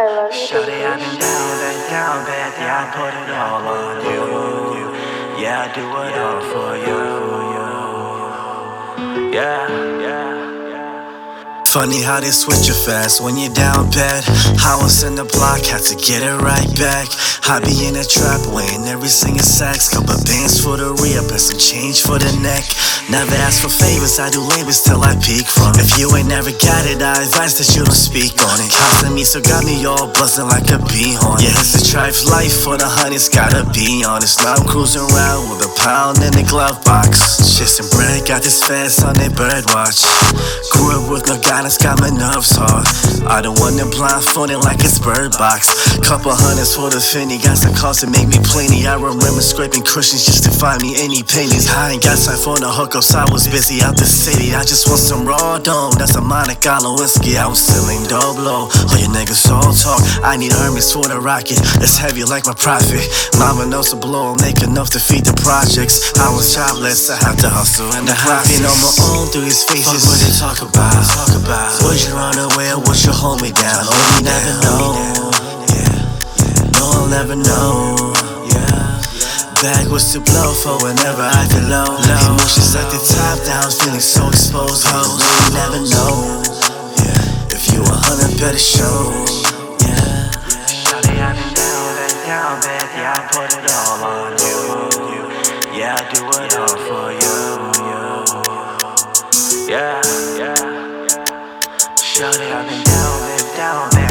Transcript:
I love I've been down, down, bad. Yeah, I put it all on you. Yeah, I do it all for you. Yeah, yeah. Funny how they switch you fast when you're down bad. I was in the block, had to get it right back. I be in a trap weighing every single sax. Couple bands for the re up and some change for the neck. Never ask for favors, I do labors till I peak from. If you ain't never got it, I advise that you don't speak on it. Costing me, so got me all buzzing like a bee horn. Yeah, it's a trife life for the honeys, gotta be honest. Now I'm cruising around with a pound in the glove box. Chasing bread, got this fast on their bird watch. Grew up with no guidance, got my nerves hard. I don't want them blindfolded like it's bird box. Couple hundreds for the finny, got some calls to make me plenty. I remember scraping cushions just to find me any pennies. I ain't got time for no hookups, I was busy out the city. I just want some raw dough, that's a Monte Carlo whiskey. I was selling double low. All you niggas all talk. I need Hermes for the rocket, it's heavy like my profit. Mama knows to blow, i make enough to feed the projects. I was jobless, I have to hustle and the hopping on my own through these faces. Fuck what they talk about. Talk about. Would you run away or would you hold me down? You never know. Yeah. No, I'll never know. Yeah. Bag was to blow for whenever I feel low. Emotions at the top down, feeling so exposed. Oh, you never know. Yeah. If you a hundred, better show. Yeah. Shawty, I've been down, been down, bad. Yeah, I put it all on you. Yeah, I do it all Shawty, I've been down, been down, bad.